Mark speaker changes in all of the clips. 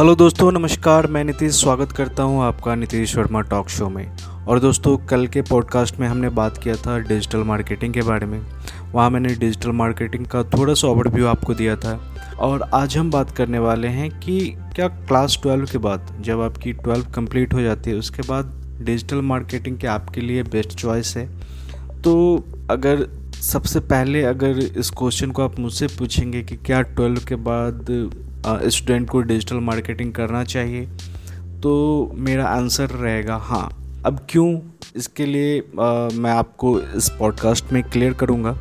Speaker 1: Hello दोस्तों, नमस्कार। मैं नीतीश, स्वागत करता हूँ आपका नीतीश वर्मा टॉक शो में। और दोस्तों, कल के पॉडकास्ट में हमने बात किया था डिजिटल मार्केटिंग के बारे में। वहाँ मैंने डिजिटल मार्केटिंग का थोड़ा सा ओवरव्यू आपको दिया था। और आज हम बात करने वाले हैं कि क्या क्लास ट्वेल्व के बाद जब आपकी ट्वेल्व कंप्लीट हो जाती है, उसके बाद डिजिटल मार्केटिंग क्या आपके लिए बेस्ट चॉइस है। तो अगर सबसे पहले अगर इस क्वेश्चन को आप मुझसे पूछेंगे कि क्या ट्वेल्व के बाद स्टूडेंट को डिजिटल मार्केटिंग करना चाहिए। तो मेरा आंसर रहेगा हाँ। अब क्यों? इसके लिए आ, मैं आपको इस पॉडकास्ट में क्लियर करूँगा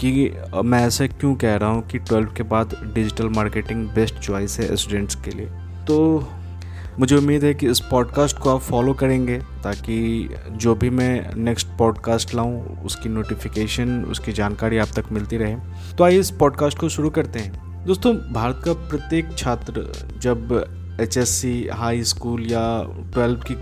Speaker 1: कि मैं ऐसा क्यों कह रहा हूँ कि ट्वेल्व के बाद डिजिटल मार्केटिंग बेस्ट चॉइस है स्टूडेंट्स के लिए। तो मुझे उम्मीद है कि इस पॉडकास्ट को आप फॉलो करेंगे ताकि जो भी मैं नेक्स्ट पॉडकास्ट लाऊं उसकी नोटिफिकेशन उसकी जानकारी आप तक मिलती रहे। तो आइए इस पॉडकास्ट को शुरू करते हैं। दोस्तों, भारत का प्रत्येक छात्र जब H S C high school या ट्वेल्व की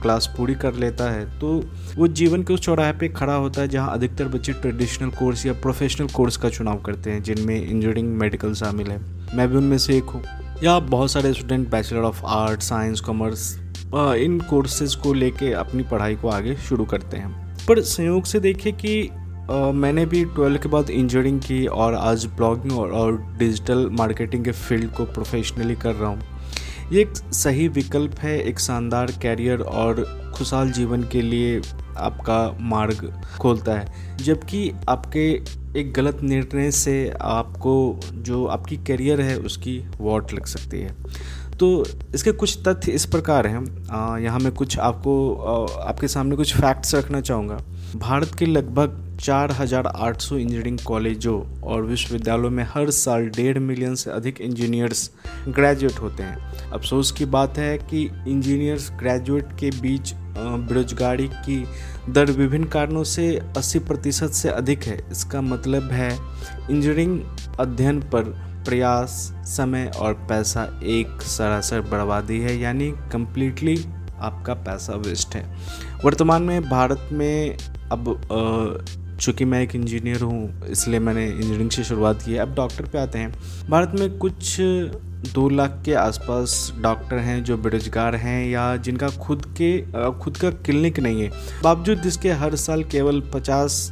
Speaker 1: क्लास पूरी कर लेता है तो वो जीवन के उस चौराहे पे खड़ा होता है जहाँ अधिकतर बच्चे ट्रेडिशनल कोर्स या प्रोफेशनल कोर्स का चुनाव करते हैं, जिनमें इंजीनियरिंग मेडिकल शामिल है। मैं भी उनमें से एक हूँ। या बहुत सारे student bachelor of art science commerce in courses को लेके अपनी पढ़ाई को आगे शुरू करते हैं। पर संयोग से देखिए कि मैंने भी ट्वेल्थ के बाद इंजीनियरिंग की और आज ब्लॉगिंग और, और डिजिटल मार्केटिंग के फ़ील्ड को प्रोफेशनली कर रहा हूँ। ये एक सही विकल्प है एक शानदार कैरियर और खुशहाल जीवन के लिए आपका मार्ग खोलता है। जबकि आपके एक गलत निर्णय से आपको जो आपकी करियर है उसकी वॉट लग सकती है। तो इसके कुछ तथ्य इस प्रकार हैं। यहाँ मैं कुछ आपको आ, आपके सामने कुछ फैक्ट्स रखना चाहूँगा। भारत के लगभग 4,800 इंजीनियरिंग कॉलेजों और विश्वविद्यालयों में हर साल डेढ़ मिलियन से अधिक इंजीनियर्स ग्रेजुएट होते हैं। अफसोस की बात है कि इंजीनियर्स ग्रेजुएट के बीच बेरोजगारी की दर विभिन्न कारणों से 80 प्रतिशत से अधिक है। इसका मतलब है इंजीनियरिंग अध्ययन पर प्रयास समय और पैसा एक सरासर बर्बादी है यानी कम्प्लीटली आपका पैसा वेस्ट है। वर्तमान में भारत में अब चूँकि मैं एक इंजीनियर हूँ इसलिए मैंने इंजीनियरिंग से शुरुआत की है। अब डॉक्टर पे आते हैं। भारत में कुछ दो लाख के आसपास डॉक्टर हैं जो बेरोजगार हैं या जिनका खुद के खुद का क्लिनिक नहीं है। बावजूद इसके हर साल केवल पचास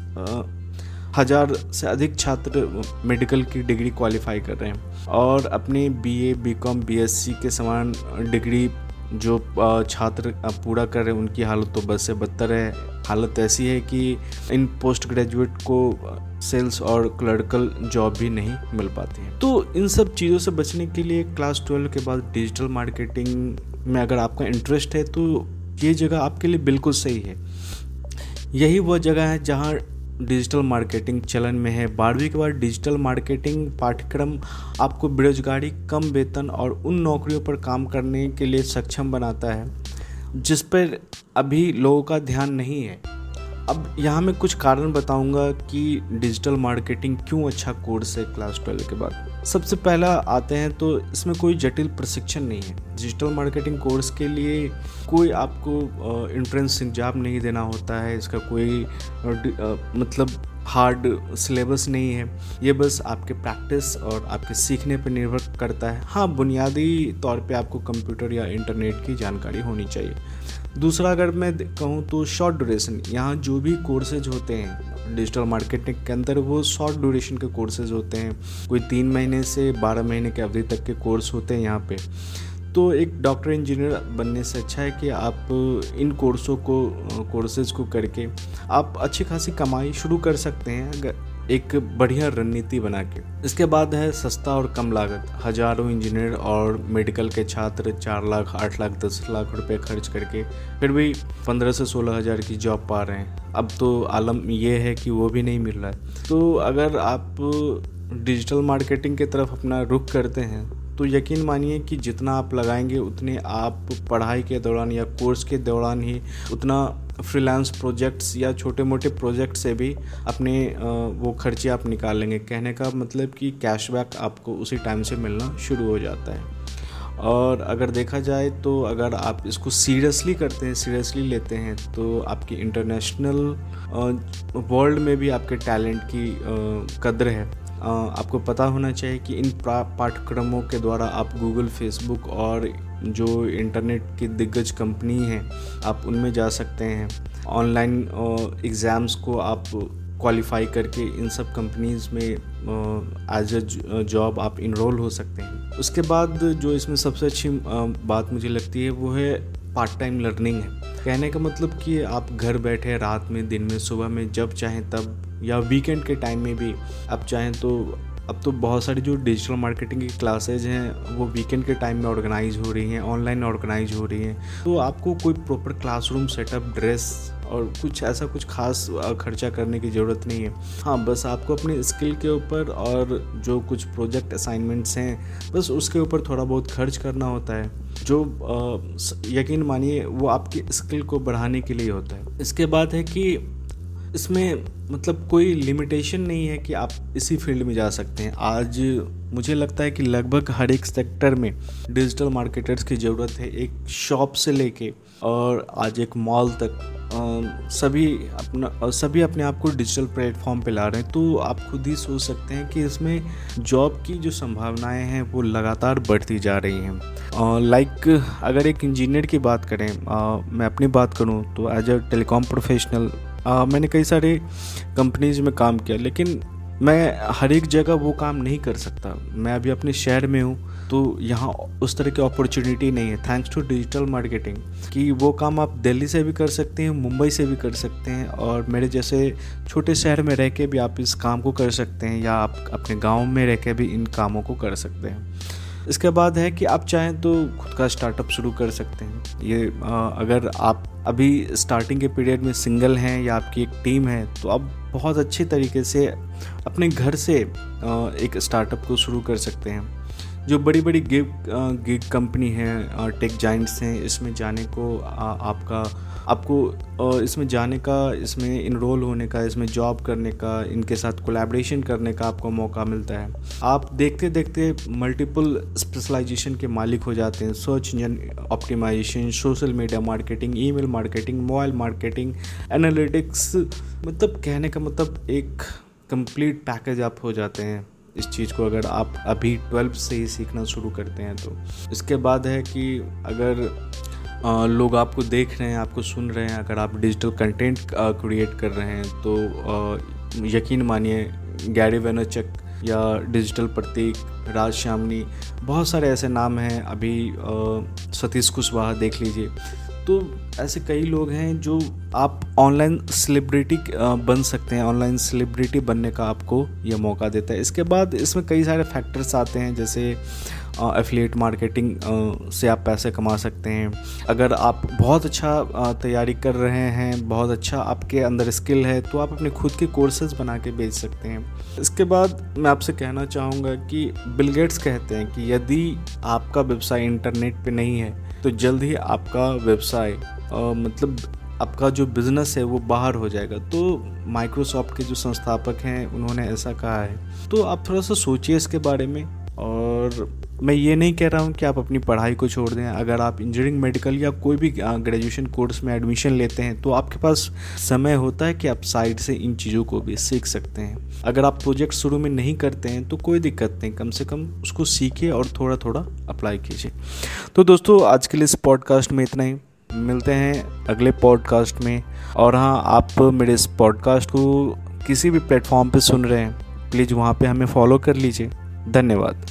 Speaker 1: हज़ार से अधिक छात्र मेडिकल की डिग्री क्वालिफाई कर रहे हैं और अपने बीए, बीकॉम, बीएससी के समान डिग्री जो छात्र पूरा कर रहे हैं, उनकी हालत तो बस से बदतर है। हालत ऐसी है कि इन पोस्ट ग्रेजुएट को सेल्स और क्लर्कल जॉब भी नहीं मिल पाती है। तो इन सब चीज़ों से बचने के लिए क्लास ट्वेल्व के बाद डिजिटल मार्केटिंग में अगर आपका इंटरेस्ट है तो ये जगह आपके लिए बिल्कुल सही है। यही वह जगह है जहाँ डिजिटल मार्केटिंग चलन में है। बारहवीं के बाद डिजिटल मार्केटिंग पाठ्यक्रम आपको बेरोजगारी, कम वेतन और उन नौकरियों पर काम करने के लिए सक्षम बनाता है, जिस पर अभी लोगों का ध्यान नहीं है। अब यहाँ मैं कुछ कारण बताऊँगा कि डिजिटल मार्केटिंग क्यों अच्छा कोर्स है क्लास ट्वेल्व के बाद। सबसे पहला आते हैं तो इसमें कोई जटिल प्रशिक्षण नहीं है। डिजिटल मार्केटिंग कोर्स के लिए कोई आपको इंट्रेंस एग्ज़ाम नहीं देना होता है, इसका कोई मतलब हार्ड सिलेबस नहीं है। ये बस आपके प्रैक्टिस और आपके सीखने पर निर्भर करता है। हाँ बुनियादी तौर पे आपको कंप्यूटर या इंटरनेट की जानकारी होनी चाहिए। दूसरा अगर मैं कहूँ तो शॉर्ट ड्यूरेशन यहाँ जो भी कोर्सेज होते हैं डिजिटल मार्केटिंग के अंदर वो शॉर्ट ड्यूरेशन के कोर्सेज होते हैं। कोई तीन महीने से बारह महीने के अवधि तक के कोर्स होते हैं यहाँ पे। तो एक डॉक्टर इंजीनियर बनने से अच्छा है कि आप इन कोर्सों को कोर्सेज को करके आप अच्छी खासी कमाई शुरू कर सकते हैं। अगर एक बढ़िया रणनीति बना के। इसके बाद है सस्ता और कम लागत। हज़ारों इंजीनियर और मेडिकल के छात्र चार लाख, आठ लाख, दस लाख रुपए खर्च करके फिर भी पंद्रह से सोलह हज़ार की जॉब पा रहे हैं। अब तो आलम ये है कि वो भी नहीं मिल रहा है। तो अगर आप डिजिटल मार्केटिंग की तरफ़ अपना रुख करते हैं तो यकीन मानिए कि जितना आप लगाएँगे, उतने आप पढ़ाई के दौरान या कोर्स के दौरान ही उतना फ्रीलांस प्रोजेक्ट्स या छोटे मोटे प्रोजेक्ट से भी अपने वो खर्चे आप निकाल लेंगे। कहने का मतलब कि कैशबैक आपको उसी टाइम से मिलना शुरू हो जाता है। और अगर देखा जाए तो अगर आप इसको सीरियसली करते हैं सीरियसली लेते हैं तो आपकी इंटरनेशनल वर्ल्ड में भी आपके टैलेंट की कदर है। आपको पता होना चाहिए कि इन पाठ्यक्रमों के द्वारा आप गूगल फेसबुक और जो इंटरनेट की दिग्गज कंपनी हैं, आप उनमें जा सकते हैं। ऑनलाइन एग्ज़ाम्स को आप क्वालिफाई करके इन सब कंपनीज़ में एज अ जॉब आप इनरोल हो सकते हैं। उसके बाद जो इसमें सबसे अच्छी बात मुझे लगती है, वो है पार्ट टाइम लर्निंग है। कहने का मतलब कि आप घर बैठे रात में, दिन में, सुबह में, जब चाहें तब या वीकेंड के टाइम में भी, आप चाहें तो अब तो बहुत सारी जो डिजिटल मार्केटिंग की क्लासेज हैं, वो वीकेंड के टाइम में ऑर्गेनाइज हो रही हैं ऑनलाइन ऑर्गेनाइज हो रही हैं। तो आपको कोई प्रॉपर क्लासरूम सेटअप ड्रेस और कुछ ऐसा कुछ खास खर्चा करने की ज़रूरत नहीं है। हाँ बस आपको अपने स्किल के ऊपर और जो कुछ प्रोजेक्ट असाइनमेंट्स हैं, बस उसके ऊपर थोड़ा बहुत खर्च करना होता है। जो यकीन मानिए, वो आपकी स्किल को बढ़ाने के लिए होता है। इसके बाद है कि इसमें मतलब कोई लिमिटेशन नहीं है कि आप इसी फ़ील्ड में जा सकते हैं। आज मुझे लगता है कि लगभग हर एक सेक्टर में डिजिटल मार्केटर्स की ज़रूरत है एक शॉप से लेके और आज एक मॉल तक। सभी अपना सभी अपने आप को डिजिटल प्लेटफॉर्म पे ला रहे हैं। तो आप खुद ही सोच सकते हैं कि इसमें जॉब की जो संभावनाएँ हैं वो लगातार बढ़ती जा रही हैं। लाइक अगर एक इंजीनियर की बात करें आ, मैं अपनी बात करूँ तो एज अ टेलीकॉम प्रोफेशनल आ, मैंने कई सारे कंपनीज़ में काम किया लेकिन मैं हर एक जगह वो काम नहीं कर सकता। मैं अभी अपने शहर में हूँ तो यहाँ उस तरह की अपॉर्चुनिटी नहीं है। थैंक्स टू डिजिटल मार्केटिंग कि वो काम आप दिल्ली से भी कर सकते हैं मुंबई से भी कर सकते हैं और मेरे जैसे छोटे शहर में रह के भी आप इस काम को कर सकते हैं या आप अपने गाँव में रह के भी इन कामों को कर सकते हैं। इसके बाद है कि आप चाहें तो खुद का स्टार्टअप शुरू कर सकते हैं। ये अगर आप अभी स्टार्टिंग के पीरियड में सिंगल हैं या आपकी एक टीम है तो आप बहुत अच्छे तरीके से अपने घर से एक स्टार्टअप को शुरू कर सकते हैं। जो बड़ी बड़ी गिग गिग कंपनी हैं टेक जाइंट्स हैं इसमें जाने को आ, आपका आपको इसमें जाने का इसमें इनरोल होने का इसमें जॉब करने का इनके साथ कोलैबोरेशन करने का आपको मौका मिलता है। आप देखते देखते मल्टीपल स्पेशलाइजेशन के मालिक हो जाते हैं। Search engine optimisation social media marketing email marketing mobile marketing analytics मतलब कहने का मतलब एक कंप्लीट पैकेज आप हो जाते हैं। इस चीज़ को अगर आप अभी ट्वेल्थ से ही सीखना शुरू करते हैं तो। इसके बाद है कि अगर लोग आपको देख रहे हैं, आपको सुन रहे हैं, अगर आप डिजिटल कंटेंट क्रिएट कर रहे हैं तो यकीन मानिए, गैरी वेनरचक या डिजिटल प्रतीक, राज श्यामनी, बहुत सारे ऐसे नाम हैं। अभी सतीश कुशवाहा देख लीजिए। तो ऐसे कई लोग हैं जो आप ऑनलाइन सेलिब्रिटी बन सकते हैं। ऑनलाइन सेलिब्रिटी बनने का आपको ये मौका देता है। इसके बाद इसमें कई सारे फैक्टर्स आते हैं, जैसे एफिलिएट मार्केटिंग से आप पैसे कमा सकते हैं। अगर आप बहुत अच्छा तैयारी कर रहे हैं, बहुत अच्छा आपके अंदर स्किल है तो आप अपने खुद के कोर्सेज बना के बेच सकते हैं। इसके बाद मैं आपसे कहना चाहूँगा कि बिलगेट्स कहते हैं कि यदि आपका व्यवसाय इंटरनेट पे नहीं है तो जल्द ही आपका व्यवसाय मतलब आपका जो बिज़नेस है वो बाहर हो जाएगा। तो माइक्रोसॉफ्ट के जो संस्थापक हैं, उन्होंने ऐसा कहा है। तो आप थोड़ा सा सोचिए इसके बारे में और मैं ये नहीं कह रहा हूँ कि आप अपनी पढ़ाई को छोड़ दें। अगर आप इंजीनियरिंग मेडिकल या कोई भी ग्रेजुएशन कोर्स में एडमिशन लेते हैं तो आपके पास समय होता है कि आप साइड से इन चीज़ों को भी सीख सकते हैं। अगर आप प्रोजेक्ट शुरू में नहीं करते हैं तो कोई दिक्कत नहीं। कम से कम उसको सीखिए और थोड़ा थोड़ा अप्लाई कीजिए। तो दोस्तों, आज के लिए इस पॉडकास्ट में इतना ही। मिलते हैं अगले पॉडकास्ट में। और हाँ आप मेरे इस पॉडकास्ट को किसी भी प्लेटफॉर्म पर सुन रहे हैं प्लीज़ वहाँ पर हमें फॉलो कर लीजिए। धन्यवाद।